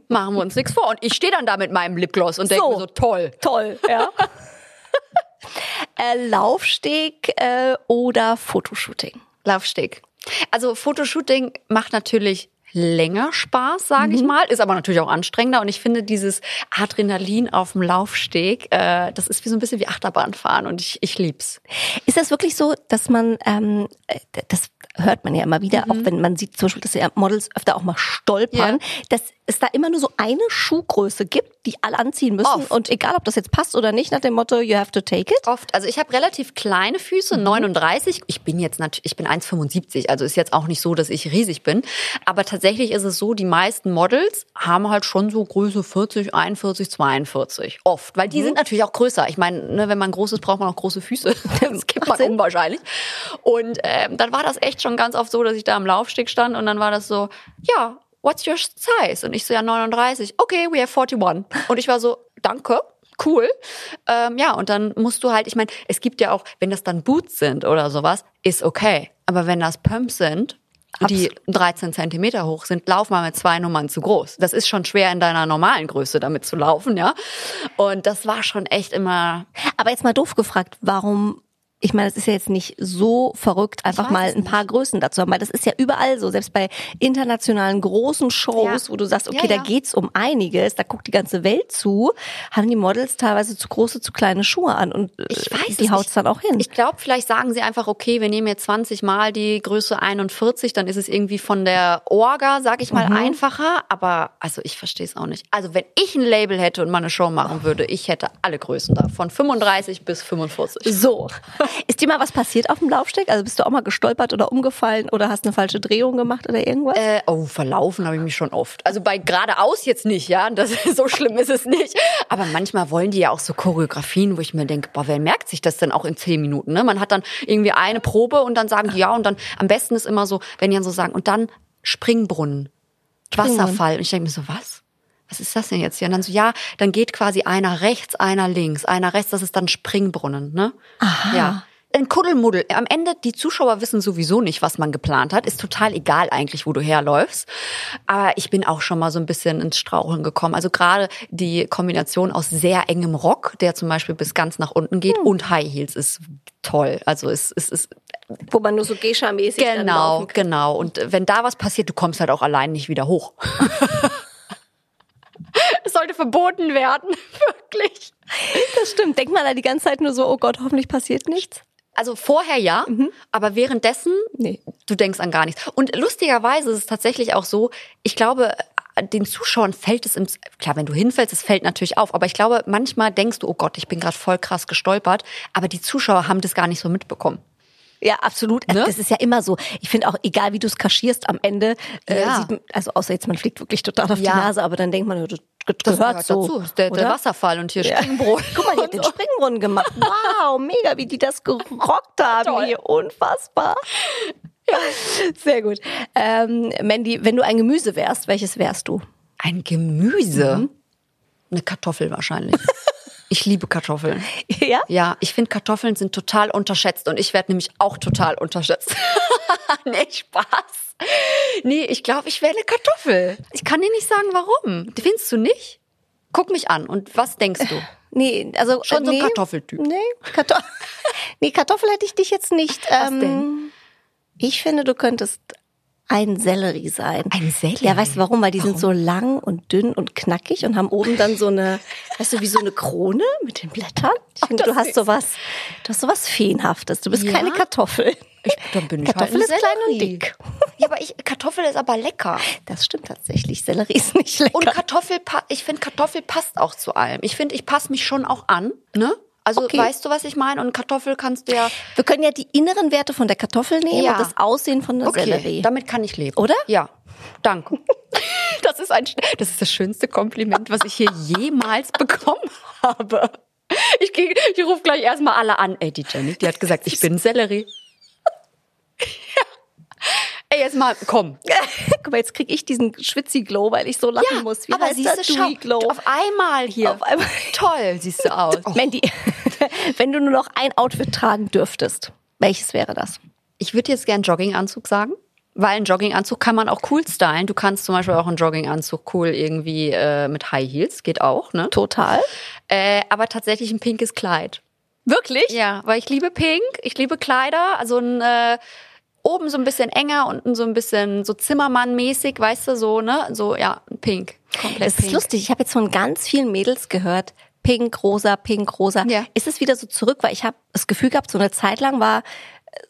machen wir uns nichts vor. Und ich stehe dann da mit meinem Lipgloss und denke So. mir so, toll. Toll, ja. äh, Laufsteg äh, oder Fotoshooting? Laufsteg. Also Fotoshooting macht natürlich länger Spaß, sage ich mal, ist aber natürlich auch anstrengender und ich finde dieses Adrenalin auf dem Laufsteg, äh, das ist wie so ein bisschen wie Achterbahnfahren und ich, ich lieb's. Ist das wirklich so, dass man, ähm, äh, das hört man ja immer wieder, auch wenn man sieht zum Beispiel, dass ja Models öfter auch mal stolpern, Ja. dass es da immer nur so eine Schuhgröße gibt, die alle anziehen müssen Oft. und egal, ob das jetzt passt oder nicht, nach dem Motto, you have to take it. Oft. Also ich habe relativ kleine Füße, 39. Ich bin jetzt natürlich, ich bin 1,75, also ist jetzt auch nicht so, dass ich riesig bin. Aber tatsächlich ist es so, die meisten Models haben halt schon so Größe 40, 41, 42. Oft. Weil die sind natürlich auch größer. Ich meine, ne, wenn man groß ist, braucht man auch große Füße. Das kippt man Macht Sinn. um wahrscheinlich. Und ähm, dann war das echt schon ganz oft so, dass ich da am Laufsteg stand und dann war das so, ja, what's your size? Und ich so, ja, 39. Okay, we have 41. Und ich war so, danke. Cool. Ähm, ja, und dann musst du halt, ich meine, es gibt ja auch, wenn das dann Boots sind oder sowas, ist okay. Aber wenn das Pumps sind, die 13 Zentimeter hoch sind, lauf mal mit zwei Nummern zu groß. Das ist schon schwer in deiner normalen Größe damit zu laufen, ja. Und das war schon echt immer, Aber jetzt mal doof gefragt, warum ich meine, es ist ja jetzt nicht so verrückt, einfach mal ein paar Größen dazu haben, weil das ist ja überall so, selbst bei internationalen großen Shows, Ja. wo du sagst, okay, Ja, da ja. geht's um einiges, da guckt die ganze Welt zu, haben die Models teilweise zu große, zu kleine Schuhe an und äh, Ich weiß die es haut's nicht. dann auch hin. Ich glaube, vielleicht sagen sie einfach, okay, wir nehmen jetzt 20 Mal die Größe 41, dann ist es irgendwie von der Orga, sag ich mal, einfacher. Aber also ich verstehe es auch nicht. Also wenn ich ein Label hätte und mal eine Show machen würde, ich hätte alle Größen da, von 35 bis 45. so. Ist dir mal was passiert auf dem Laufsteg? Also bist du auch mal gestolpert oder umgefallen oder hast eine falsche Drehung gemacht oder irgendwas? Äh, oh, verlaufen habe ich mich schon oft. Also bei geradeaus jetzt nicht, ja. Das, so schlimm ist es nicht. Aber manchmal wollen die ja auch so Choreografien, wo ich mir denke, boah, wer merkt sich das denn auch in zehn Minuten? Ne? Man hat dann irgendwie eine Probe und dann sagen die ja und dann am besten ist immer so, wenn die dann so sagen, und dann Springbrunnen, Wasserfall. Und ich denke mir so, was? Was ist das denn jetzt hier? Und dann so, ja, dann geht quasi einer rechts, einer links, einer rechts, das ist dann Springbrunnen, ne? Aha. Ja. Ein Kuddelmuddel. Am Ende, die Zuschauer wissen sowieso nicht, was man geplant hat. Ist total egal eigentlich, wo du herläufst. Aber ich bin auch schon mal so ein bisschen ins Straucheln gekommen. Also gerade die Kombination aus sehr engem Rock, der zum Beispiel bis ganz nach unten geht, und High Heels ist toll. Also es, es ist Wo man nur so Geisha-mäßig dann genau, genau. Und wenn da was passiert, du kommst halt auch allein nicht wieder hoch. verboten werden, wirklich. Das stimmt. Denkt man da die ganze Zeit nur so, oh Gott, hoffentlich passiert nichts? Also vorher ja, aber währenddessen, Nee. du denkst an gar nichts. Und lustigerweise ist es tatsächlich auch so, ich glaube, den Zuschauern fällt es im, klar, wenn du hinfällst, es fällt natürlich auf, aber ich glaube, manchmal denkst du, oh Gott, ich bin gerade voll krass gestolpert, aber die Zuschauer haben das gar nicht so mitbekommen. Ja, absolut. Ne? Das ist ja immer so. Ich finde auch, egal wie du es kaschierst, am Ende äh, Ja. sieht man, also außer jetzt, man fliegt wirklich total auf Ja. die Nase, aber dann denkt man, Das gehört, gehört so. dazu. Das der, der? Wasserfall und hier Ja. Springbrot. Guck mal, die hat den Springbrunnen gemacht. Wow, mega, wie die das gerockt haben Toll. hier. Unfassbar. Ja. Sehr gut. Ähm, Mandy, wenn du ein Gemüse wärst, welches wärst du? Ein Gemüse? Eine Kartoffel wahrscheinlich. ich liebe Kartoffeln. Ja? Ja, ich finde Kartoffeln sind total unterschätzt und ich werde nämlich auch total unterschätzt. nee, Spaß. Nee, ich glaube, ich wäre eine Kartoffel. Ich kann dir nicht sagen, warum. Findest du nicht? Guck mich an und was denkst du? Nee, also Schon so ein nee, Kartoffeltyp. Nee, Karto nee, Kartoffel hätte ich dich jetzt nicht. Was ähm, denn? Ich finde, du könntest ein Sellerie sein. Ein Sellerie? Ja, weißt du warum? Weil die sind so lang und dünn und knackig und haben oben dann so eine, weißt du, wie so eine Krone mit den Blättern. Ich finde, du hast sowas, du hast sowas Feenhaftes. Du bist Ja? keine Kartoffel. Ich, dann bin ich Kartoffel halt ist ein klein und dick. Ja, aber ich, Kartoffel ist aber lecker. Das stimmt tatsächlich. Sellerie ist nicht lecker. Und Kartoffel, ich finde, Kartoffel passt auch zu allem. Ich finde, ich passe mich schon auch an, ne? Also, Okay. weißt du, was ich meine? Und Kartoffel kannst du ja. Wir können ja die inneren Werte von der Kartoffel nehmen Ja. und das Aussehen von der Okay, Sellerie. damit kann ich leben. Oder? Ja. Danke. Das ist ein, das ist das schönste Kompliment, was ich hier jemals bekommen habe. Ich, geh- ich rufe gleich erstmal alle an. Ey, die Jenny, die hat gesagt, ich bin Sellerie. Ja. Ey, jetzt mal, komm. Guck mal, jetzt krieg ich diesen Schwitzi-Glow, weil ich so lachen muss. Wie aber heißt siehst das? du, schau, Dewy-Glow. auf einmal hier. Auf einmal. Toll siehst du aus. Mandy, wenn du nur noch ein Outfit tragen dürftest, welches wäre das? Ich würde jetzt gern Jogginganzug sagen. Weil ein Jogginganzug kann man auch cool stylen. Du kannst zum Beispiel auch einen Jogginganzug cool irgendwie äh, mit High Heels, geht auch, ne? Total. Äh, aber tatsächlich ein pinkes Kleid. Wirklich? Ja, weil ich liebe Pink, ich liebe Kleider, also ein äh, oben so ein bisschen enger, unten so ein bisschen so Zimmermann-mäßig, weißt du, so, ne? So, ja, pink. Komplett Das ist pink. lustig. Ich habe jetzt von ganz vielen Mädels gehört, pink, rosa, pink, rosa. Ja. Ist es wieder so zurück? Weil ich habe das Gefühl gehabt, so eine Zeit lang war äh,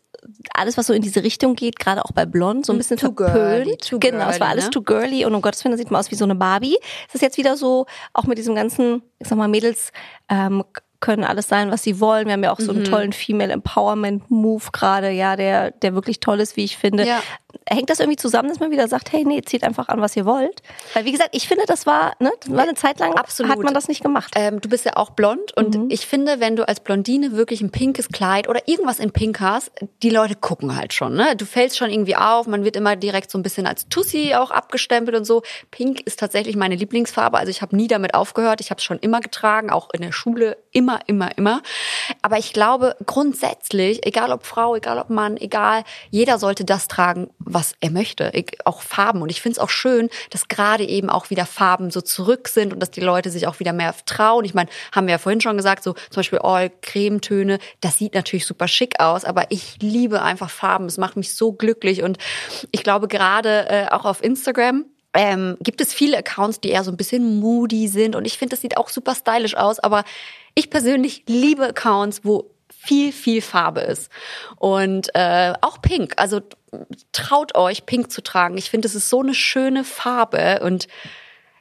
alles, was so in diese Richtung geht, gerade auch bei Blond, so ein bisschen Too verpönt. girly, too genau, es war girly, alles ne? too girly und um Gottes Willen, da sieht man aus wie so eine Barbie. Es ist jetzt wieder so, auch mit diesem ganzen, ich sag mal, Mädels ähm, können alles sein, was sie wollen. Wir haben ja auch so Mhm. einen tollen Female Empowerment Move gerade, ja, der, der wirklich toll ist, wie ich finde. Ja. Hängt das irgendwie zusammen, dass man wieder sagt, hey, nee, zieht einfach an, was ihr wollt? Weil, wie gesagt, ich finde, das war, ne, das war eine Zeit lang, Absolut. hat man das nicht gemacht. Ähm, du bist ja auch blond und Mhm. ich finde, wenn du als Blondine wirklich ein pinkes Kleid oder irgendwas in Pink hast, die Leute gucken halt schon. Ne? Du fällst schon irgendwie auf, man wird immer direkt so ein bisschen als Tussi auch abgestempelt und so. Pink ist tatsächlich meine Lieblingsfarbe, also ich habe nie damit aufgehört. Ich habe es schon immer getragen, auch in der Schule, immer, immer, immer. Aber ich glaube grundsätzlich, egal ob Frau, egal ob Mann, egal, jeder sollte das tragen, was er möchte, auch Farben. Und ich finde es auch schön, dass gerade eben auch wieder Farben so zurück sind und dass die Leute sich auch wieder mehr trauen. Ich meine, haben wir ja vorhin schon gesagt, so zum Beispiel All Cremetöne, das sieht natürlich super schick aus, aber ich liebe einfach Farben. Es macht mich so glücklich und ich glaube gerade äh, auch auf Instagram ähm, gibt es viele Accounts, die eher so ein bisschen moody sind und ich finde, das sieht auch super stylisch aus, aber ich persönlich liebe Accounts, wo viel, viel Farbe ist. Und äh, auch Pink. Also traut euch, Pink zu tragen. Ich finde, es ist so eine schöne Farbe und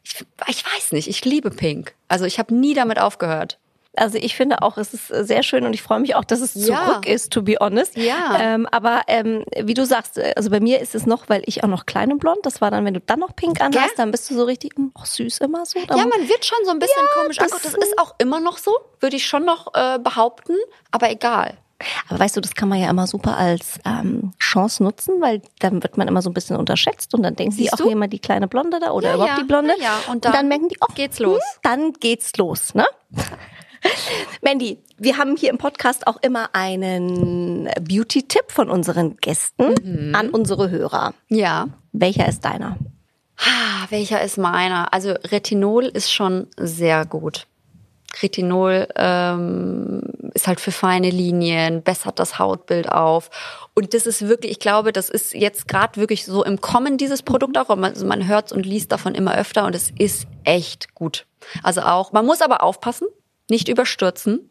ich, ich weiß nicht, ich liebe Pink. Also ich habe nie damit aufgehört. Also ich finde auch, es ist sehr schön und ich freue mich auch, dass es Ja. zurück ist, to be honest. Ja. Ähm, aber ähm, wie du sagst, äh, also bei mir ist es noch, weil ich auch noch klein und blond, das war dann, wenn du dann noch pink anhast, Gell? dann bist du so richtig, hm, ach, süß immer so. Dann, Ja, man wird schon so ein bisschen komisch das- angeguckt. Das ist auch immer noch so, würde ich schon noch äh, behaupten, aber egal. Aber weißt du, das kann man ja immer super als ähm, Chance nutzen, weil dann wird man immer so ein bisschen unterschätzt und dann denken sie Siehst auch du? jemand die kleine Blonde da oder Ja, überhaupt ja, die Blonde. ja, ja. Und dann, dann merken die, oh, geht's los. hm, Dann geht's los, ne? Mandy, wir haben hier im Podcast auch immer einen Beauty-Tipp von unseren Gästen Mhm. an unsere Hörer. Ja. Welcher ist deiner? Ah, welcher ist meiner? Also Retinol ist schon sehr gut. Retinol ähm, ist halt für feine Linien, bessert das Hautbild auf. Und das ist wirklich, ich glaube, das ist jetzt gerade wirklich so im Kommen, dieses Produkt auch. Man, also man hört und liest davon immer öfter und es ist echt gut. Also auch, man muss aber aufpassen, nicht überstürzen.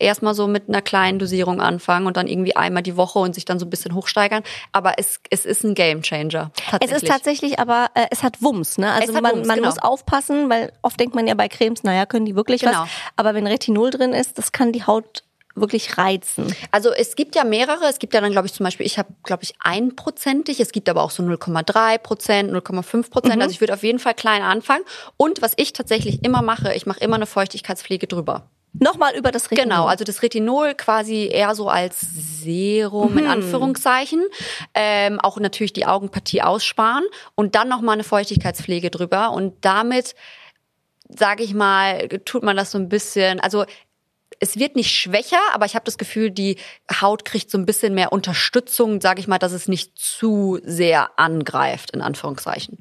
Erstmal so mit einer kleinen Dosierung anfangen und dann irgendwie einmal die Woche und sich dann so ein bisschen hochsteigern. Aber es, es ist ein Gamechanger. Es ist tatsächlich aber, äh, es hat Wumms, ne? Also man, Wumms, man genau. muss aufpassen, weil oft denkt man ja bei Cremes, naja, können die wirklich Genau. was. Aber wenn Retinol drin ist, das kann die Haut wirklich reizen. Also es gibt ja mehrere. Es gibt ja dann, glaube ich, zum Beispiel, ich habe, glaube ich, einprozentig. Es gibt aber auch so 0,3 Prozent, 0,5 Prozent. Also ich würde auf jeden Fall klein anfangen. Und was ich tatsächlich immer mache, ich mache immer eine Feuchtigkeitspflege drüber. Nochmal über das Retinol. Genau, also das Retinol quasi eher so als Serum in Anführungszeichen. Ähm, auch natürlich die Augenpartie aussparen und dann nochmal eine Feuchtigkeitspflege drüber. Und damit, sage ich mal, tut man das so ein bisschen, also es wird nicht schwächer, aber ich habe das Gefühl, die Haut kriegt so ein bisschen mehr Unterstützung, sage ich mal, dass es nicht zu sehr angreift, in Anführungszeichen.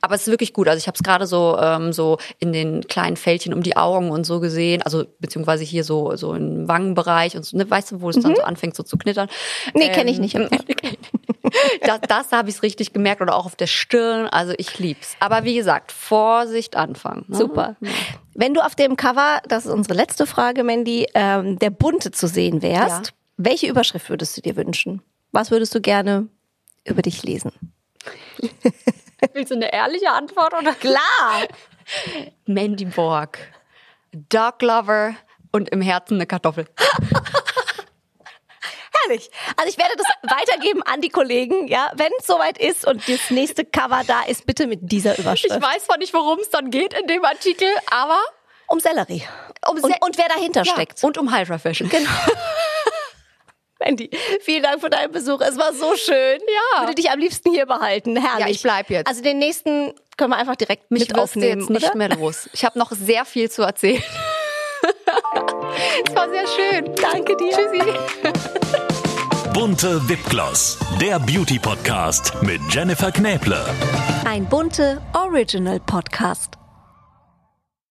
Aber es ist wirklich gut. Also ich habe es gerade so ähm, so in den kleinen Fältchen um die Augen und so gesehen, also beziehungsweise hier so so im Wangenbereich und so, ne, weißt du, wo es dann so anfängt so zu knittern. Nee, kenn ich nicht. das, das habe ich richtig gemerkt oder auch auf der Stirn. Also ich lieb's. Aber wie gesagt, Vorsicht anfangen. Ne? Super. Wenn du auf dem Cover, das ist unsere letzte Frage, Mandy, ähm, der Bunte zu sehen wärst, Ja. welche Überschrift würdest du dir wünschen? Was würdest du gerne über dich lesen? Willst du eine ehrliche Antwort oder? Klar! Mandy Borg, Dog Lover und im Herzen eine Kartoffel. Herrlich. Also ich werde das weitergeben an die Kollegen, ja. Wenn es soweit ist und das nächste Cover da ist, bitte mit dieser Überschrift. Ich weiß zwar nicht, worum es dann geht in dem Artikel, aber Um Sellerie. um Und, Se- und wer dahinter ja, steckt. und um Hydra Fashion. Genau. Mandy, vielen Dank für deinen Besuch. Es war so schön. Ja. Würde dich am liebsten hier behalten. Herrlich. Ja, ich bleib jetzt. Also den nächsten können wir einfach direkt Mich mit aufnehmen, jetzt nicht oder? mehr los. Ich habe noch sehr viel zu erzählen. es war sehr schön. Danke dir. Tschüssi. Bunte Wipgloss, der Beauty Podcast mit Jennifer Knäble. Ein bunte Original Podcast.